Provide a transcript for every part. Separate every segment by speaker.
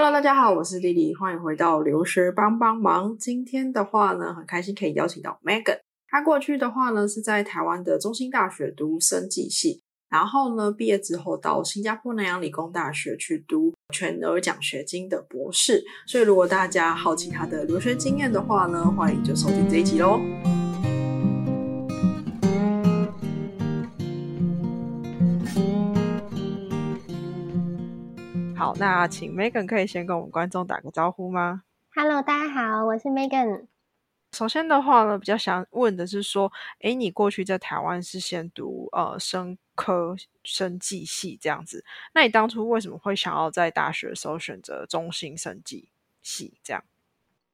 Speaker 1: Hello，大家好，我是丽丽，欢迎回到留学帮帮忙。今天的话呢，很开心可以邀请到 Megan。她过去的话呢，是在台湾的中心大学读生技系，然后呢，毕业之后到新加坡南洋理工大学去读全额奖学金的博士。所以，如果大家好奇她的留学经验的话呢，欢迎就收听这一集喽。好，那请 Megan 可以先跟我们观众打个招呼吗
Speaker 2: ？Hello，大家好，我是 Megan。
Speaker 1: 首先的话呢，比较想问的是说，哎，你过去在台湾是先读呃生科生技系这样子，那你当初为什么会想要在大学的时候选择中心生技系这样？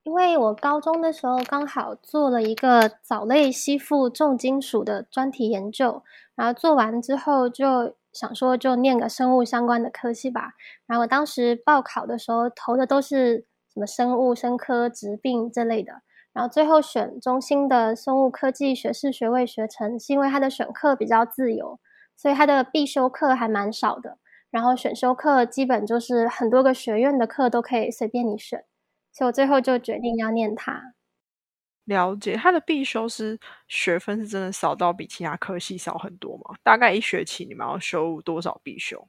Speaker 2: 因为我高中的时候刚好做了一个藻类吸附重金属的专题研究，然后做完之后就。想说就念个生物相关的科系吧，然后我当时报考的时候投的都是什么生物、生科、疾病这类的，然后最后选中心的生物科技学士学位学程，是因为它的选课比较自由，所以它的必修课还蛮少的，然后选修课基本就是很多个学院的课都可以随便你选，所以我最后就决定要念它。
Speaker 1: 了解，他的必修是学分是真的少到比其他科系少很多吗？大概一学期你们要修多少必修？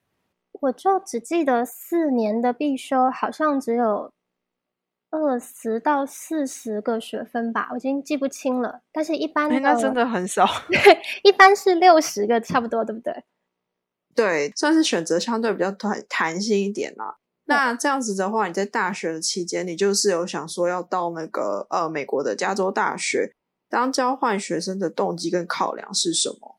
Speaker 2: 我就只记得四年的必修好像只有二十到四十个学分吧，我已经记不清了。但是一般
Speaker 1: 那真的很少，
Speaker 2: 对，一般是六十个差不多，对不对？
Speaker 1: 对，算是选择相对比较弹弹性一点啦。那这样子的话，你在大学的期间，你就是有想说要到那个呃美国的加州大学当交换学生的动机跟考量是什么？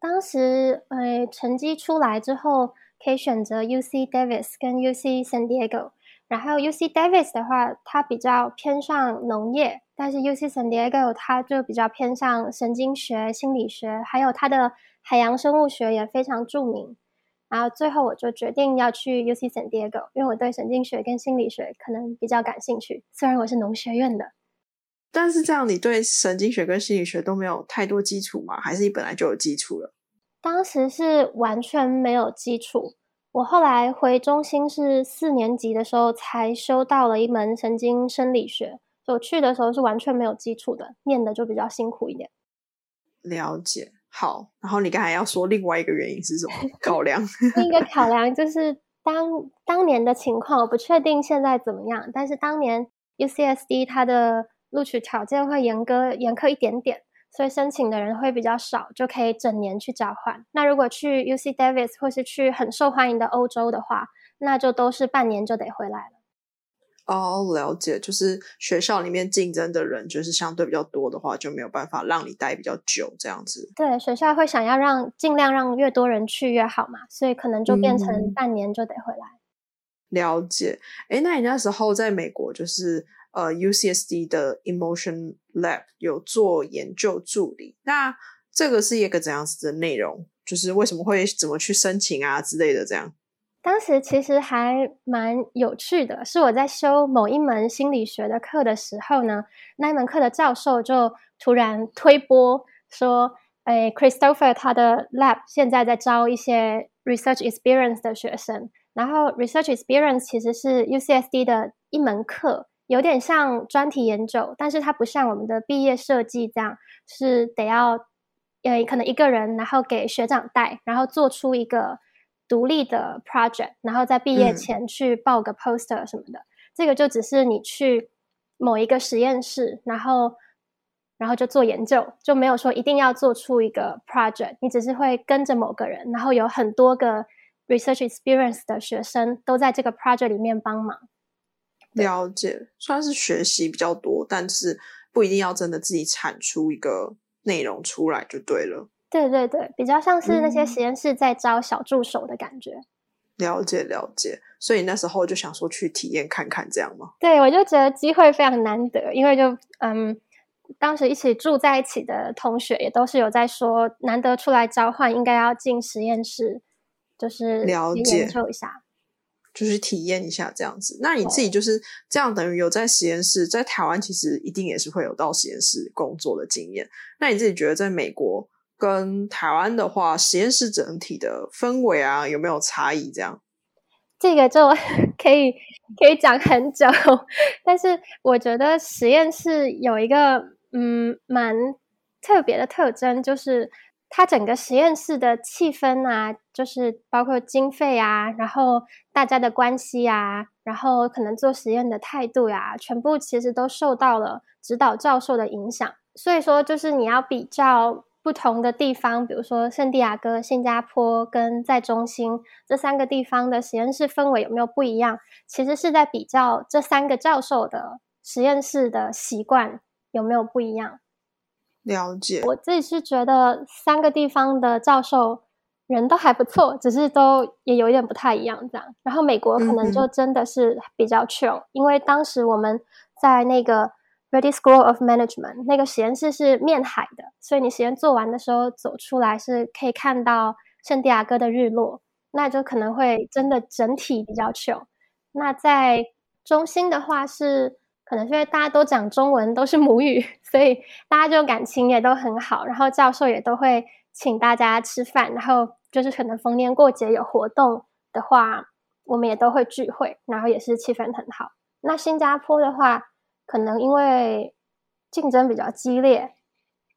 Speaker 2: 当时呃成绩出来之后，可以选择 U C Davis 跟 U C San Diego。然后 U C Davis 的话，它比较偏向农业，但是 U C San Diego 它就比较偏向神经学、心理学，还有它的海洋生物学也非常著名。然后最后我就决定要去 U C San Diego，因为我对神经学跟心理学可能比较感兴趣。虽然我是农学院的，
Speaker 1: 但是这样你对神经学跟心理学都没有太多基础吗？还是你本来就有基础了？
Speaker 2: 当时是完全没有基础。我后来回中心是四年级的时候才修到了一门神经生理学。我去的时候是完全没有基础的，念的就比较辛苦一点。
Speaker 1: 了解。好，然后你刚才要说另外一个原因是什么 考量？
Speaker 2: 另一个考量就是当当年的情况，我不确定现在怎么样。但是当年 UCSD 它的录取条件会严格严苛一点点，所以申请的人会比较少，就可以整年去交换。那如果去 UC Davis 或是去很受欢迎的欧洲的话，那就都是半年就得回来了。
Speaker 1: 哦，了解，就是学校里面竞争的人就是相对比较多的话，就没有办法让你待比较久这样子。
Speaker 2: 对，学校会想要让尽量让越多人去越好嘛，所以可能就变成半年就得回来。
Speaker 1: 了解，哎，那你那时候在美国就是呃 UCSD 的 Emotion Lab 有做研究助理，那这个是一个怎样子的内容？就是为什么会怎么去申请啊之类的这样。
Speaker 2: 当时其实还蛮有趣的，是我在修某一门心理学的课的时候呢，那一门课的教授就突然推波说：“哎，Christopher 他的 lab 现在在招一些 research experience 的学生，然后 research experience 其实是 UCSD 的一门课，有点像专题研究，但是它不像我们的毕业设计这样，是得要呃可能一个人，然后给学长带，然后做出一个。”独立的 project，然后在毕业前去报个 poster 什么的，这个就只是你去某一个实验室，然后然后就做研究，就没有说一定要做出一个 project，你只是会跟着某个人，然后有很多个 research experience 的学生都在这个 project 里面帮忙。
Speaker 1: 了解，虽然是学习比较多，但是不一定要真的自己产出一个内容出来就对了。
Speaker 2: 对对对，比较像是那些实验室在招小助手的感觉。
Speaker 1: 了解了解，所以那时候就想说去体验看看这样吗？
Speaker 2: 对，我就觉得机会非常难得，因为就嗯，当时一起住在一起的同学也都是有在说，难得出来交换，应该要进实验室，就是
Speaker 1: 了解
Speaker 2: 研究一下，
Speaker 1: 就是体验一下这样子。那你自己就是这样，等于有在实验室，在台湾其实一定也是会有到实验室工作的经验。那你自己觉得在美国？跟台湾的话，实验室整体的氛围啊，有没有差异？这样，
Speaker 2: 这个就 可以可以讲很久。但是我觉得实验室有一个嗯蛮特别的特征，就是它整个实验室的气氛啊，就是包括经费啊，然后大家的关系啊，然后可能做实验的态度呀，全部其实都受到了指导教授的影响。所以说，就是你要比较。不同的地方，比如说圣地亚哥、新加坡跟在中心这三个地方的实验室氛围有没有不一样？其实是在比较这三个教授的实验室的习惯有没有不一样。
Speaker 1: 了解，
Speaker 2: 我自己是觉得三个地方的教授人都还不错，只是都也有一点不太一样这样。然后美国可能就真的是比较 chill，因为当时我们在那个。Ready School of Management 那个实验室是面海的，所以你实验做完的时候走出来是可以看到圣地亚哥的日落，那就可能会真的整体比较 chill。那在中心的话是可能因为大家都讲中文都是母语，所以大家就感情也都很好，然后教授也都会请大家吃饭，然后就是可能逢年过节有活动的话，我们也都会聚会，然后也是气氛很好。那新加坡的话。可能因为竞争比较激烈，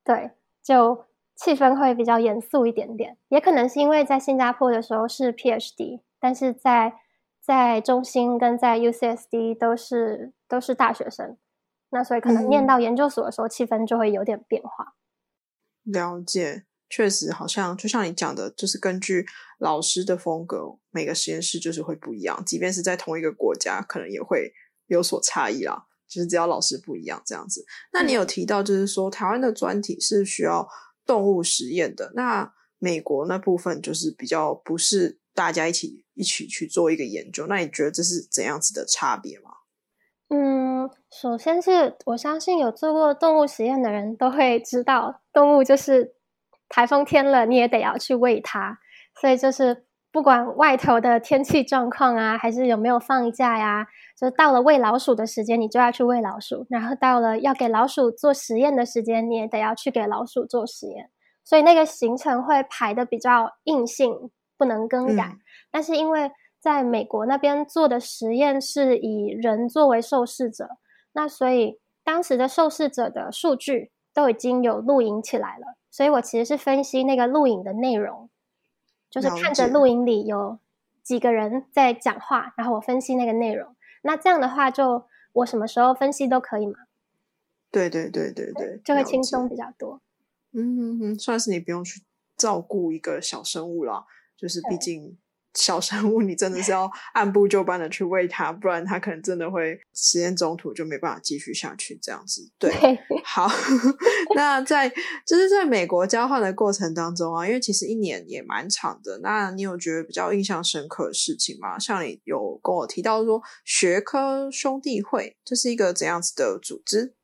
Speaker 2: 对，就气氛会比较严肃一点点。也可能是因为在新加坡的时候是 PhD，但是在在中心跟在 UCSD 都是都是大学生，那所以可能念到研究所的时候气氛就会有点变化。
Speaker 1: 了解，确实好像就像你讲的，就是根据老师的风格，每个实验室就是会不一样，即便是在同一个国家，可能也会有所差异啦。就是只要老师不一样这样子，那你有提到就是说台湾的专题是需要动物实验的，那美国那部分就是比较不是大家一起一起去做一个研究，那你觉得这是怎样子的差别吗？
Speaker 2: 嗯，首先是我相信有做过动物实验的人都会知道，动物就是台风天了你也得要去喂它，所以就是。不管外头的天气状况啊，还是有没有放假呀，就到了喂老鼠的时间，你就要去喂老鼠；然后到了要给老鼠做实验的时间，你也得要去给老鼠做实验。所以那个行程会排的比较硬性，不能更改。但是因为在美国那边做的实验是以人作为受试者，那所以当时的受试者的数据都已经有录影起来了。所以我其实是分析那个录影的内容。就是看着录影里有几个人在讲话，然后我分析那个内容。那这样的话，就我什么时候分析都可以嘛？
Speaker 1: 对对对对对，
Speaker 2: 就会轻松比较多。
Speaker 1: 嗯哼哼，算是你不用去照顾一个小生物了，就是毕竟。小生物，你真的是要按部就班的去喂它，不然它可能真的会实验中途就没办法继续下去。这样子，对，好。那在就是在美国交换的过程当中啊，因为其实一年也蛮长的。那你有觉得比较印象深刻的事情吗？像你有跟我提到说学科兄弟会，这是一个怎样子的组织？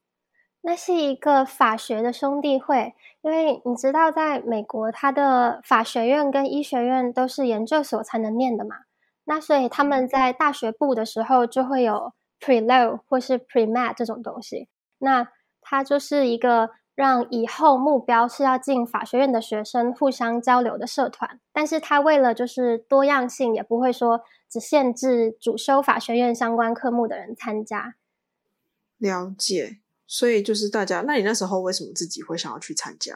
Speaker 2: 那是一个法学的兄弟会。因为你知道，在美国，他的法学院跟医学院都是研究所才能念的嘛。那所以他们在大学部的时候就会有 pre law 或是 pre med 这种东西。那它就是一个让以后目标是要进法学院的学生互相交流的社团。但是它为了就是多样性，也不会说只限制主修法学院相关科目的人参加。
Speaker 1: 了解。所以就是大家，那你那时候为什么自己会想要去参加？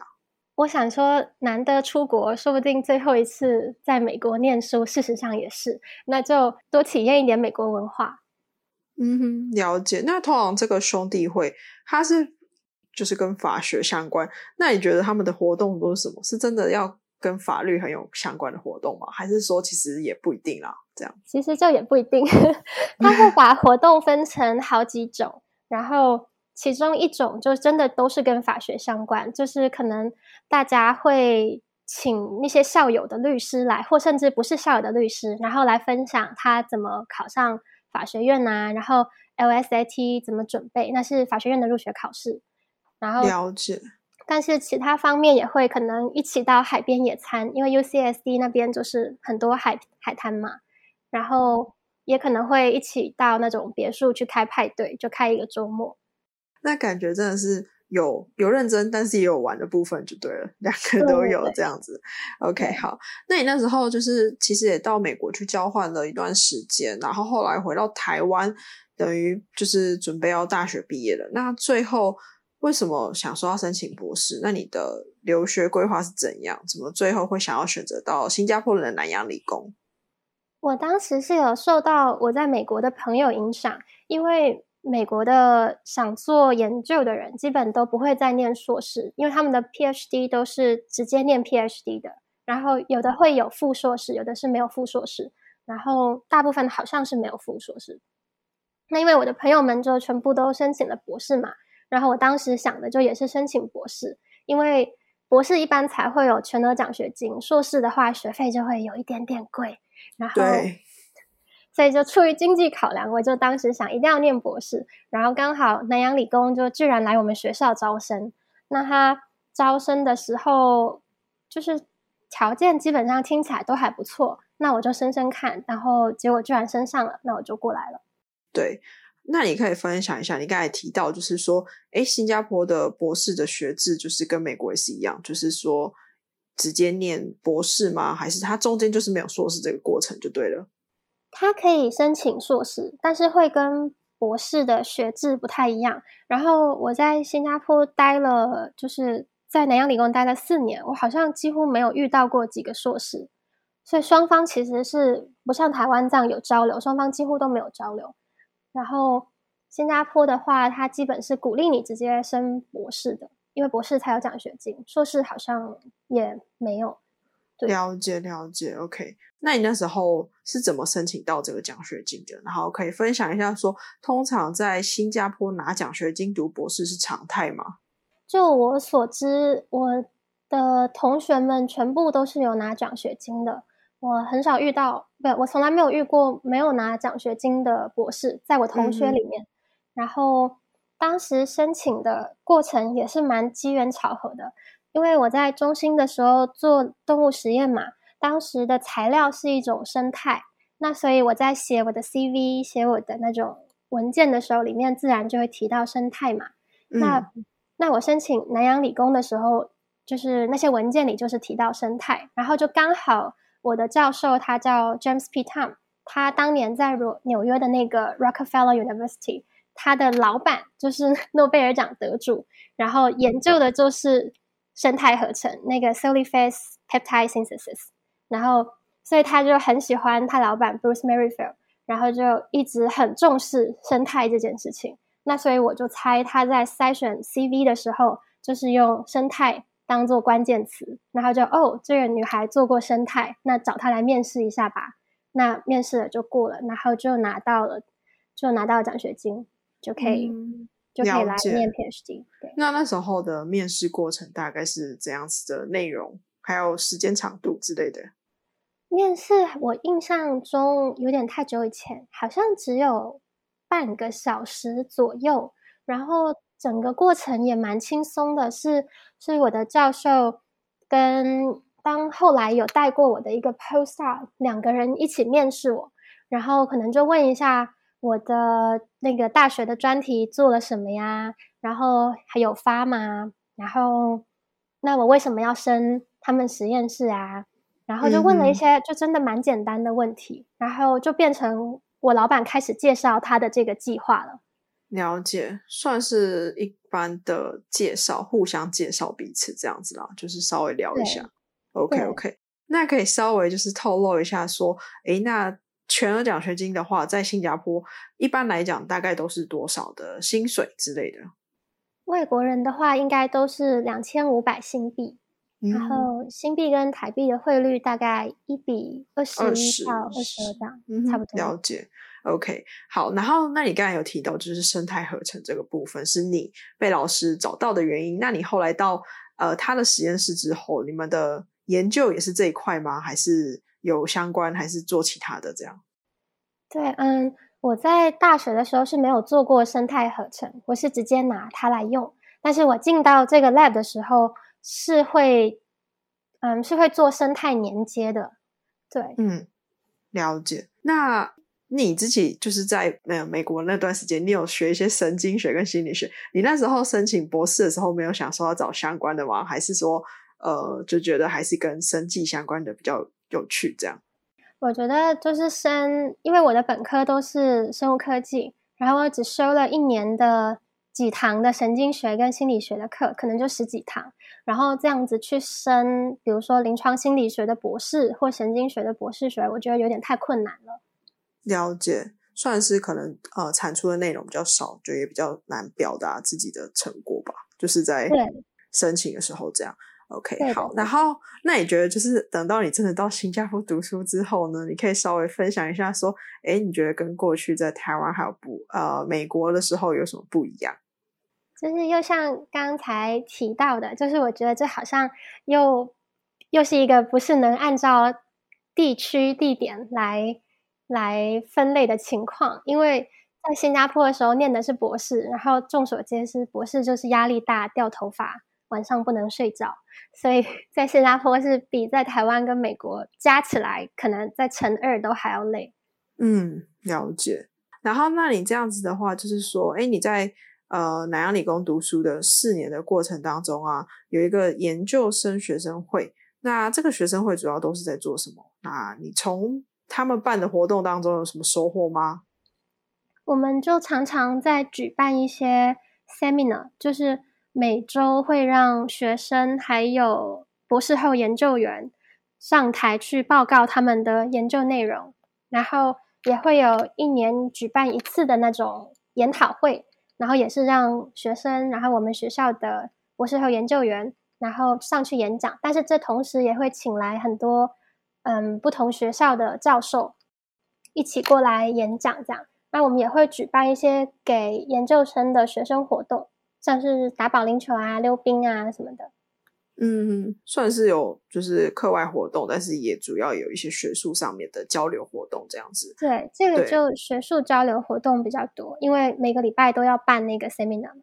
Speaker 2: 我想说，难得出国，说不定最后一次在美国念书，事实上也是，那就多体验一点美国文化。
Speaker 1: 嗯哼，了解。那通常这个兄弟会，它是就是跟法学相关。那你觉得他们的活动都是什么？是真的要跟法律很有相关的活动吗？还是说其实也不一定啦？这样
Speaker 2: 其实就也不一定，他会把活动分成好几种，然后。其中一种就真的都是跟法学相关，就是可能大家会请那些校友的律师来，或甚至不是校友的律师，然后来分享他怎么考上法学院啊，然后 LSAT 怎么准备，那是法学院的入学考试。然后
Speaker 1: 了解，
Speaker 2: 但是其他方面也会可能一起到海边野餐，因为 UCSD 那边就是很多海海滩嘛，然后也可能会一起到那种别墅去开派对，就开一个周末。
Speaker 1: 那感觉真的是有有认真，但是也有玩的部分，就对了，两个都有这样子。OK，好，那你那时候就是其实也到美国去交换了一段时间，然后后来回到台湾，等于就是准备要大学毕业了。那最后为什么想说要申请博士？那你的留学规划是怎样？怎么最后会想要选择到新加坡的南洋理工？
Speaker 2: 我当时是有受到我在美国的朋友影响，因为。美国的想做研究的人，基本都不会再念硕士，因为他们的 PhD 都是直接念 PhD 的。然后有的会有副硕士，有的是没有副硕士。然后大部分好像是没有副硕士。那因为我的朋友们就全部都申请了博士嘛，然后我当时想的就也是申请博士，因为博士一般才会有全额奖学金，硕士的话学费就会有一点点贵。然后。所以就出于经济考量，我就当时想一定要念博士。然后刚好南洋理工就居然来我们学校招生，那他招生的时候就是条件基本上听起来都还不错，那我就升升看，然后结果居然升上了，那我就过来了。
Speaker 1: 对，那你可以分享一下，你刚才提到就是说，哎，新加坡的博士的学制就是跟美国也是一样，就是说直接念博士吗？还是它中间就是没有硕士这个过程就对了？
Speaker 2: 他可以申请硕士，但是会跟博士的学制不太一样。然后我在新加坡待了，就是在南洋理工待了四年，我好像几乎没有遇到过几个硕士，所以双方其实是不像台湾这样有交流，双方几乎都没有交流。然后新加坡的话，它基本是鼓励你直接升博士的，因为博士才有奖学金，硕士好像也没有。
Speaker 1: 了解了解，OK。那你那时候是怎么申请到这个奖学金的？然后可以分享一下，说通常在新加坡拿奖学金读博士是常态吗？
Speaker 2: 就我所知，我的同学们全部都是有拿奖学金的。我很少遇到，不，我从来没有遇过没有拿奖学金的博士，在我同学里面。然后当时申请的过程也是蛮机缘巧合的，因为我在中心的时候做动物实验嘛。当时的材料是一种生态，那所以我在写我的 CV、写我的那种文件的时候，里面自然就会提到生态嘛。那那我申请南洋理工的时候，就是那些文件里就是提到生态，然后就刚好我的教授他叫 James P. Tom，他当年在纽纽约的那个 Rockefeller University，他的老板就是 诺贝尔奖得主，然后研究的就是生态合成那个 cellulose peptide synthesis。然后，所以他就很喜欢他老板 Bruce Merrifield，然后就一直很重视生态这件事情。那所以我就猜他在筛选 CV 的时候，就是用生态当做关键词，然后就哦，这个女孩做过生态，那找她来面试一下吧。那面试了就过了，然后就拿到了，就拿到奖学金，就可以就可以来念 PhD。
Speaker 1: 那那时候的面试过程大概是怎样子的内容，还有时间长度之类的？
Speaker 2: 面试我印象中有点太久以前，好像只有半个小时左右，然后整个过程也蛮轻松的。是是我的教授跟当后来有带过我的一个 postdoc 两个人一起面试我，然后可能就问一下我的那个大学的专题做了什么呀，然后还有发吗？然后那我为什么要升他们实验室啊？然后就问了一些，就真的蛮简单的问题，然后就变成我老板开始介绍他的这个计划了。
Speaker 1: 了解，算是一般的介绍，互相介绍彼此这样子啦，就是稍微聊一下。OK OK，那可以稍微就是透露一下，说，诶，那全额奖学金的话，在新加坡一般来讲大概都是多少的薪水之类的？
Speaker 2: 外国人的话，应该都是两千五百新币。然后新币跟台币的汇率大概一比二十一到二十二这样，差不多。
Speaker 1: 了解，OK，好。然后，那你刚才有提到就是生态合成这个部分是你被老师找到的原因。那你后来到呃他的实验室之后，你们的研究也是这一块吗？还是有相关，还是做其他的这样？
Speaker 2: 对，嗯，我在大学的时候是没有做过生态合成，我是直接拿它来用。但是我进到这个 lab 的时候。是会，嗯，是会做生态连接的，对，
Speaker 1: 嗯，了解。那你自己就是在呃美国那段时间，你有学一些神经学跟心理学。你那时候申请博士的时候，没有想说要找相关的吗？还是说呃就觉得还是跟生计相关的比较有趣？这样？
Speaker 2: 我觉得就是生，因为我的本科都是生物科技，然后我只修了一年的。几堂的神经学跟心理学的课，可能就十几堂，然后这样子去升，比如说临床心理学的博士或神经学的博士学，我觉得有点太困难了。
Speaker 1: 了解，算是可能呃产出的内容比较少，就也比较难表达自己的成果吧，就是在申请的时候这样。OK，好，然后那你觉得就是等到你真的到新加坡读书之后呢，你可以稍微分享一下，说，哎，你觉得跟过去在台湾还有不呃美国的时候有什么不一样？
Speaker 2: 就是又像刚才提到的，就是我觉得这好像又又是一个不是能按照地区地点来来分类的情况，因为在新加坡的时候念的是博士，然后众所皆知，博士就是压力大，掉头发。晚上不能睡着，所以 在新加坡是比在台湾跟美国加起来，可能在乘二都还要累。
Speaker 1: 嗯，了解。然后，那你这样子的话，就是说，哎，你在呃南洋理工读书的四年的过程当中啊，有一个研究生学生会。那这个学生会主要都是在做什么？那你从他们办的活动当中有什么收获吗？
Speaker 2: 我们就常常在举办一些 seminar，就是。每周会让学生还有博士后研究员上台去报告他们的研究内容，然后也会有一年举办一次的那种研讨会，然后也是让学生，然后我们学校的博士后研究员，然后上去演讲。但是这同时也会请来很多嗯不同学校的教授一起过来演讲，这样。那我们也会举办一些给研究生的学生活动。像是打保龄球啊、溜冰啊什么的，
Speaker 1: 嗯，算是有就是课外活动，但是也主要有一些学术上面的交流活动这样子。
Speaker 2: 对，这个就学术交流活动比较多，因为每个礼拜都要办那个 seminar 嘛。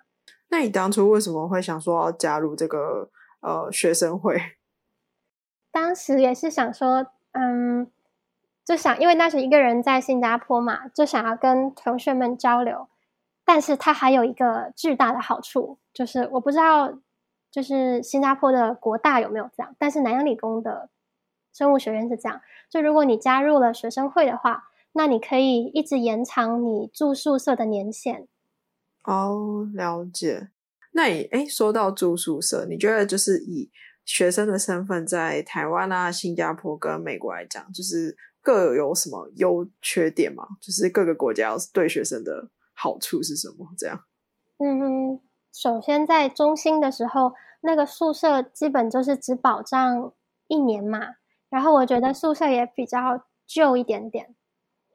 Speaker 1: 那你当初为什么会想说要加入这个呃学生会？
Speaker 2: 当时也是想说，嗯，就想因为那时一个人在新加坡嘛，就想要跟同学们交流。但是它还有一个巨大的好处，就是我不知道，就是新加坡的国大有没有这样，但是南洋理工的生物学院是这样。就如果你加入了学生会的话，那你可以一直延长你住宿舍的年限。
Speaker 1: 哦，了解。那你哎，说到住宿舍，你觉得就是以学生的身份在台湾啊、新加坡跟美国来讲，就是各有什么优缺点吗？就是各个国家对学生的。好处是什么？这样，
Speaker 2: 嗯，首先在中心的时候，那个宿舍基本就是只保障一年嘛。然后我觉得宿舍也比较旧一点点，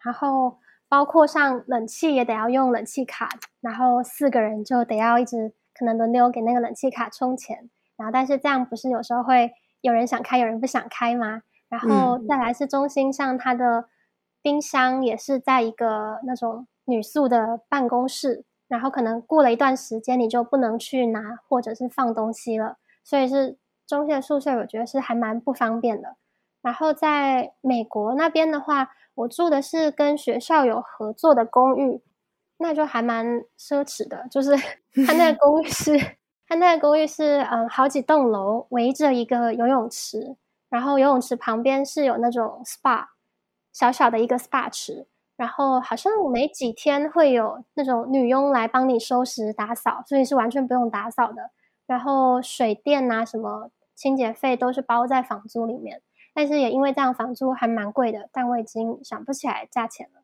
Speaker 2: 然后包括上冷气也得要用冷气卡，然后四个人就得要一直可能轮流给那个冷气卡充钱。然后但是这样不是有时候会有人想开，有人不想开吗？然后再来是中心上它的冰箱也是在一个那种。女宿的办公室，然后可能过了一段时间，你就不能去拿或者是放东西了，所以是中线宿舍，我觉得是还蛮不方便的。然后在美国那边的话，我住的是跟学校有合作的公寓，那就还蛮奢侈的，就是 他那个公寓是，他那个公寓是嗯好几栋楼围着一个游泳池，然后游泳池旁边是有那种 SPA，小小的一个 SPA 池。然后好像没几天会有那种女佣来帮你收拾打扫，所以是完全不用打扫的。然后水电啊什么清洁费都是包在房租里面，但是也因为这样房租还蛮贵的，但我已经想不起来价钱了。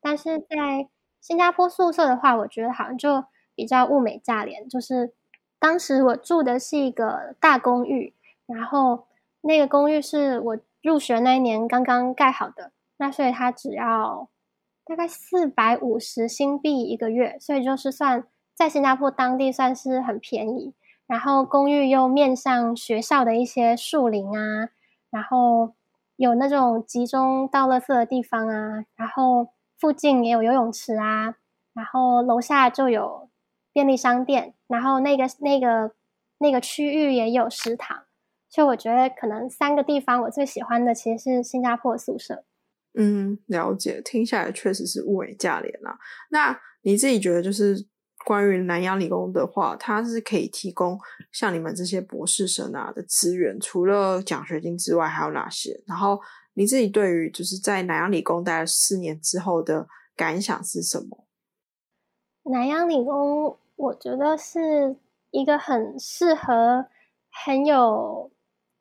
Speaker 2: 但是在新加坡宿舍的话，我觉得好像就比较物美价廉。就是当时我住的是一个大公寓，然后那个公寓是我入学那一年刚刚盖好的，那所以它只要。大概四百五十新币一个月，所以就是算在新加坡当地算是很便宜。然后公寓又面向学校的一些树林啊，然后有那种集中倒垃圾的地方啊，然后附近也有游泳池啊，然后楼下就有便利商店，然后那个那个那个区域也有食堂。所以我觉得可能三个地方我最喜欢的其实是新加坡宿舍。
Speaker 1: 嗯，了解，听下来确实是物美价廉啊。那你自己觉得，就是关于南洋理工的话，它是可以提供像你们这些博士生啊的资源，除了奖学金之外，还有哪些？然后你自己对于就是在南洋理工待了四年之后的感想是什么？
Speaker 2: 南洋理工，我觉得是一个很适合、很有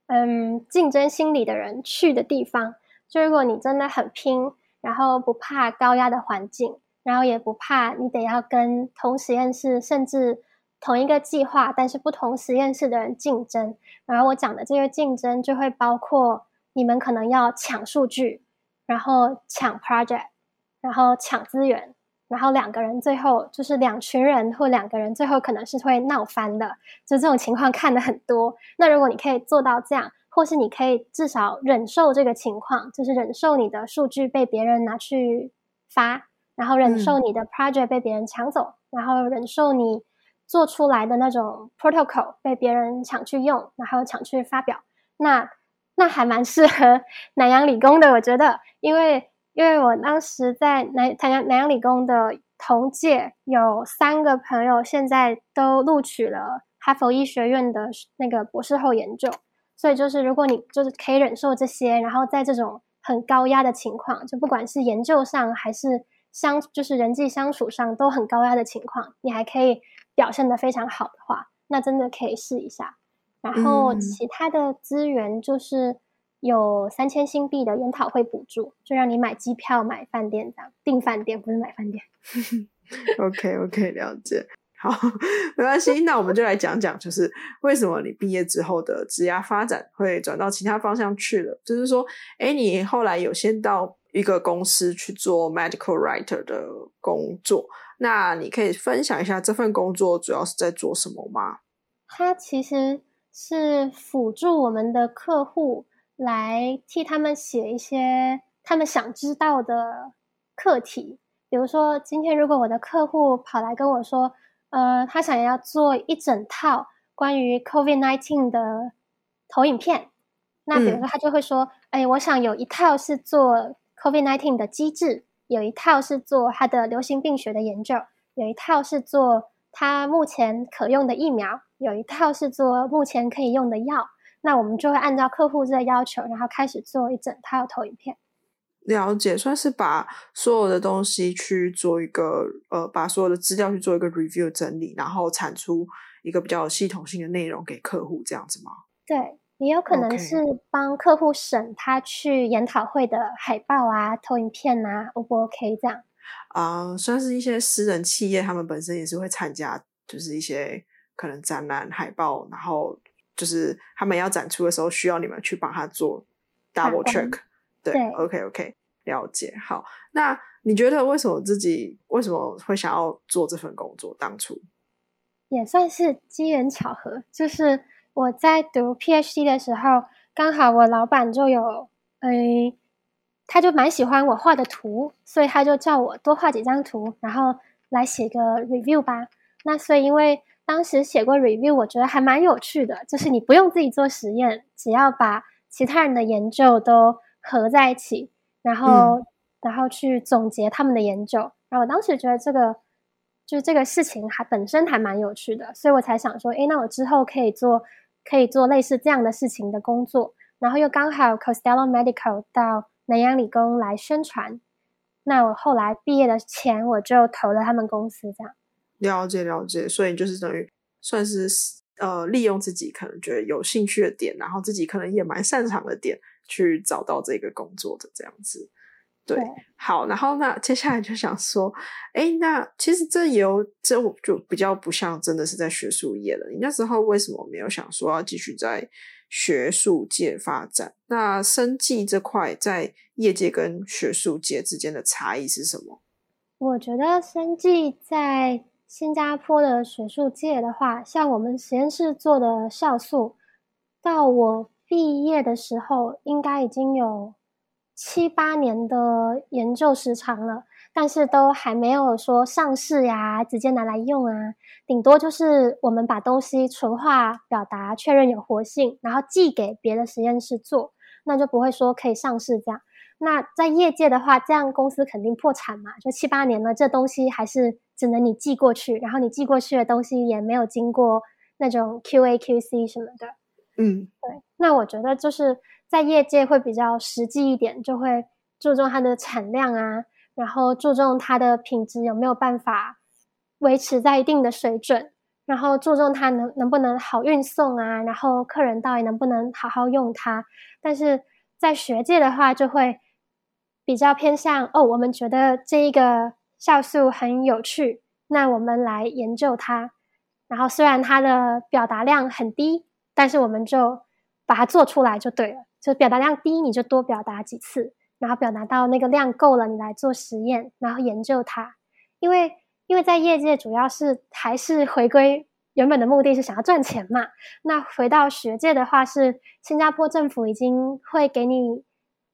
Speaker 2: 嗯竞争心理的人去的地方。就如果你真的很拼，然后不怕高压的环境，然后也不怕你得要跟同实验室甚至同一个计划，但是不同实验室的人竞争。然后我讲的这个竞争就会包括你们可能要抢数据，然后抢 project，然后抢资源，然后两个人最后就是两群人或两个人最后可能是会闹翻的。就这种情况看的很多。那如果你可以做到这样。或是你可以至少忍受这个情况，就是忍受你的数据被别人拿去发，然后忍受你的 project 被别人抢走，然后忍受你做出来的那种 protocol 被别人抢去用，然后抢去发表。那那还蛮适合 南洋理工的，我觉得，因为因为我当时在南南洋南洋理工的同届有三个朋友，现在都录取了哈佛医学院的那个博士后研究。所以就是，如果你就是可以忍受这些，然后在这种很高压的情况，就不管是研究上还是相，就是人际相处上都很高压的情况，你还可以表现的非常好的话，那真的可以试一下。然后其他的资源就是有三千新币的研讨会补助，就让你买机票、买饭店这样，订饭店不是买饭店。
Speaker 1: OK OK，了解。好，没关系。那我们就来讲讲，就是为什么你毕业之后的职业发展会转到其他方向去了？就是说，哎，你后来有先到一个公司去做 medical writer 的工作，那你可以分享一下这份工作主要是在做什么吗？
Speaker 2: 它其实是辅助我们的客户来替他们写一些他们想知道的课题，比如说，今天如果我的客户跑来跟我说。呃，他想要做一整套关于 COVID-19 的投影片。那比如说，他就会说：“哎，我想有一套是做 COVID-19 的机制，有一套是做它的流行病学的研究，有一套是做它目前可用的疫苗，有一套是做目前可以用的药。”那我们就会按照客户这个要求，然后开始做一整套投影片。
Speaker 1: 了解，算是把所有的东西去做一个呃，把所有的资料去做一个 review 整理，然后产出一个比较有系统性的内容给客户，这样子吗？
Speaker 2: 对，也有可能是帮客户审他去研讨会的海报啊、投影片啊，O 不 OK 这样？
Speaker 1: 啊，算是一些私人企业，他们本身也是会参加，就是一些可能展览海报，然后就是他们要展出的时候，需要你们去帮他做 double check。对，OK OK，了解。好，那你觉得为什么自己为什么会想要做这份工作？当初
Speaker 2: 也算是机缘巧合，就是我在读 PhD 的时候，刚好我老板就有，诶，他就蛮喜欢我画的图，所以他就叫我多画几张图，然后来写个 review 吧。那所以因为当时写过 review，我觉得还蛮有趣的，就是你不用自己做实验，只要把其他人的研究都。合在一起，然后，然后去总结他们的研究。然后我当时觉得这个，就是这个事情还本身还蛮有趣的，所以我才想说，哎，那我之后可以做，可以做类似这样的事情的工作。然后又刚好 Costello Medical 到南洋理工来宣传，那我后来毕业的钱我就投了他们公司，这样。
Speaker 1: 了解了解，所以就是等于算是呃，利用自己可能觉得有兴趣的点，然后自己可能也蛮擅长的点。去找到这个工作的这样子，对，好，然后那接下来就想说，哎，那其实这有这就比较不像真的是在学术业了。你那时候为什么没有想说要继续在学术界发展？那生计这块在业界跟学术界之间的差异是什么？
Speaker 2: 我觉得生计在新加坡的学术界的话，像我们实验室做的酵素，到我。毕业的时候应该已经有七八年的研究时长了，但是都还没有说上市呀，直接拿来用啊。顶多就是我们把东西纯化、表达、确认有活性，然后寄给别的实验室做，那就不会说可以上市这样。那在业界的话，这样公司肯定破产嘛，就七八年了，这东西还是只能你寄过去，然后你寄过去的东西也没有经过那种 QA、QC 什么的。
Speaker 1: 嗯，
Speaker 2: 对。那我觉得就是在业界会比较实际一点，就会注重它的产量啊，然后注重它的品质有没有办法维持在一定的水准。然后注重它能能不能好运送啊，然后客人到底能不能好好用它。但是在学界的话，就会比较偏向哦，我们觉得这一个酵素很有趣，那我们来研究它。然后虽然它的表达量很低，但是我们就把它做出来就对了。就表达量低，你就多表达几次，然后表达到那个量够了，你来做实验，然后研究它，因为。因为在业界，主要是还是回归原本的目的是想要赚钱嘛。那回到学界的话，是新加坡政府已经会给你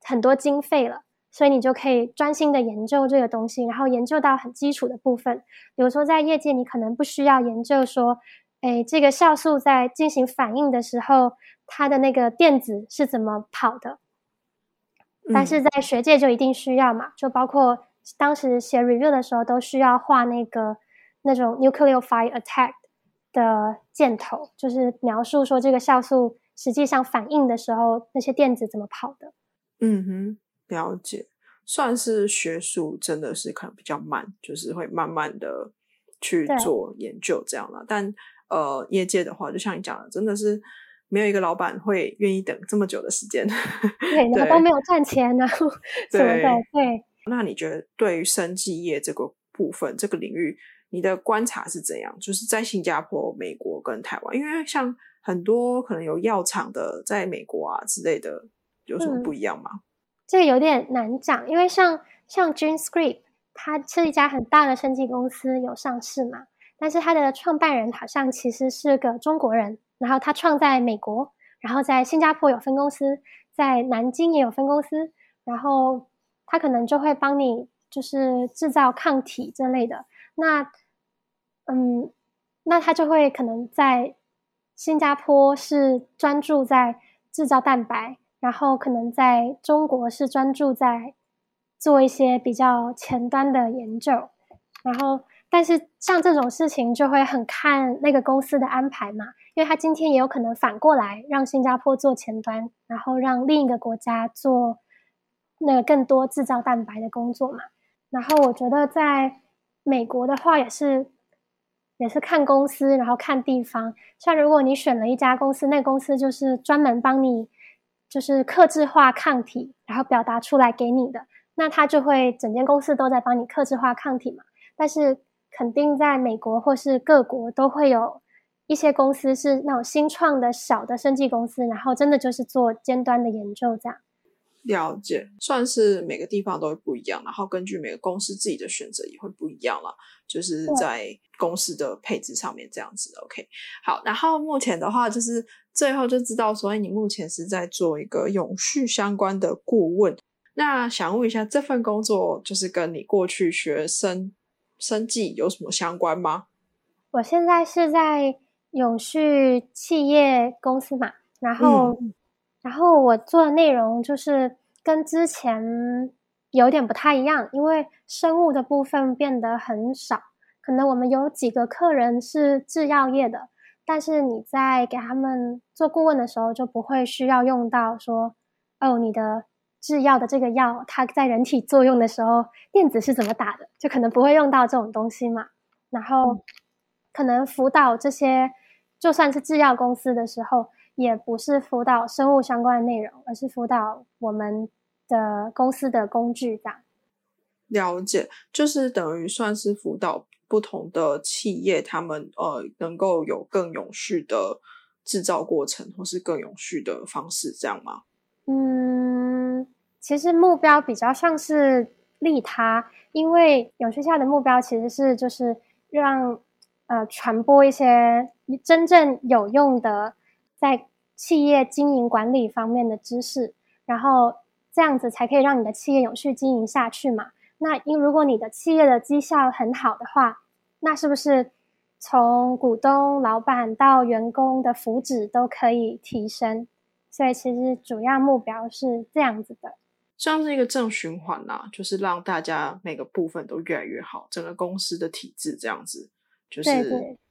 Speaker 2: 很多经费了，所以你就可以专心的研究这个东西，然后研究到很基础的部分。比如说在业界，你可能不需要研究说，哎，这个酵素在进行反应的时候，它的那个电子是怎么跑的。但是在学界就一定需要嘛，就包括。当时写 review 的时候，都需要画那个那种 nucleophile attack 的箭头，就是描述说这个酵素实际上反应的时候，那些电子怎么跑的。
Speaker 1: 嗯哼，了解，算是学术真的是可能比较慢，就是会慢慢的去做研究这样了。但呃，业界的话，就像你讲的，真的是没有一个老板会愿意等这么久的时间，
Speaker 2: 对，然后都没有赚钱，然 后什么的，对。
Speaker 1: 那你觉得对于生技业这个部分、这个领域，你的观察是怎样？就是在新加坡、美国跟台湾，因为像很多可能有药厂的，在美国啊之类的，有什么不一样吗？
Speaker 2: 这个有点难讲，因为像像 GenScript，它是一家很大的生技公司，有上市嘛，但是它的创办人好像其实是个中国人，然后他创在美国，然后在新加坡有分公司，在南京也有分公司，然后。他可能就会帮你，就是制造抗体这类的。那，嗯，那他就会可能在新加坡是专注在制造蛋白，然后可能在中国是专注在做一些比较前端的研究。然后，但是像这种事情就会很看那个公司的安排嘛，因为他今天也有可能反过来让新加坡做前端，然后让另一个国家做。那个更多制造蛋白的工作嘛，然后我觉得在美国的话也是，也是看公司，然后看地方。像如果你选了一家公司，那公司就是专门帮你，就是克制化抗体，然后表达出来给你的，那他就会整间公司都在帮你克制化抗体嘛。但是肯定在美国或是各国都会有一些公司是那种新创的小的生技公司，然后真的就是做尖端的研究这样。
Speaker 1: 了解，算是每个地方都会不一样，然后根据每个公司自己的选择也会不一样了，就是在公司的配置上面这样子。OK，好，然后目前的话就是最后就知道，所以你目前是在做一个永续相关的顾问。那想问一下，这份工作就是跟你过去学生生计有什么相关吗？
Speaker 2: 我现在是在永续企业公司嘛，然后。然后我做的内容就是跟之前有点不太一样，因为生物的部分变得很少。可能我们有几个客人是制药业的，但是你在给他们做顾问的时候，就不会需要用到说，哦，你的制药的这个药，它在人体作用的时候，电子是怎么打的，就可能不会用到这种东西嘛。然后可能辅导这些，就算是制药公司的时候。也不是辅导生物相关的内容，而是辅导我们的公司的工具这样。
Speaker 1: 了解，就是等于算是辅导不同的企业，他们呃能够有更永续的制造过程，或是更永续的方式，这样吗？
Speaker 2: 嗯，其实目标比较像是利他，因为永续下的目标其实是就是让呃传播一些真正有用的。在企业经营管理方面的知识，然后这样子才可以让你的企业永续经营下去嘛？那因如果你的企业的绩效很好的话，那是不是从股东、老板到员工的福祉都可以提升？所以其实主要目标是这样子的。
Speaker 1: 像是一个正循环啦，就是让大家每个部分都越来越好，整个公司的体制这样子，就是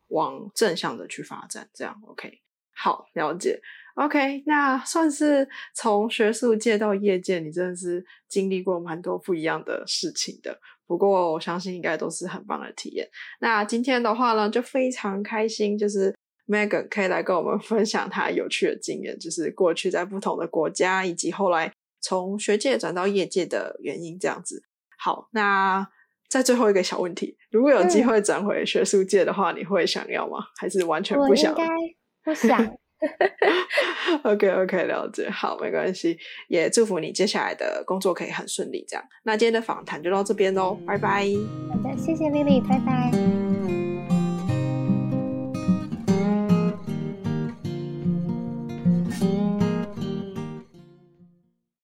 Speaker 1: 往正向的去发展，这样 OK。好，了解。OK，那算是从学术界到业界，你真的是经历过蛮多不一样的事情的。不过我相信应该都是很棒的体验。那今天的话呢，就非常开心，就是 Megan 可以来跟我们分享她有趣的经验，就是过去在不同的国家，以及后来从学界转到业界的原因这样子。好，那在最后一个小问题，如果有机会转回学术界的话，你会想要吗？还是完全不想？
Speaker 2: 应该不想。
Speaker 1: OK OK，了解，好，没关系，也祝福你接下来的工作可以很顺利。这样，那今天的访谈就到这边喽，拜拜。
Speaker 2: 好的，谢谢 Lily，拜拜。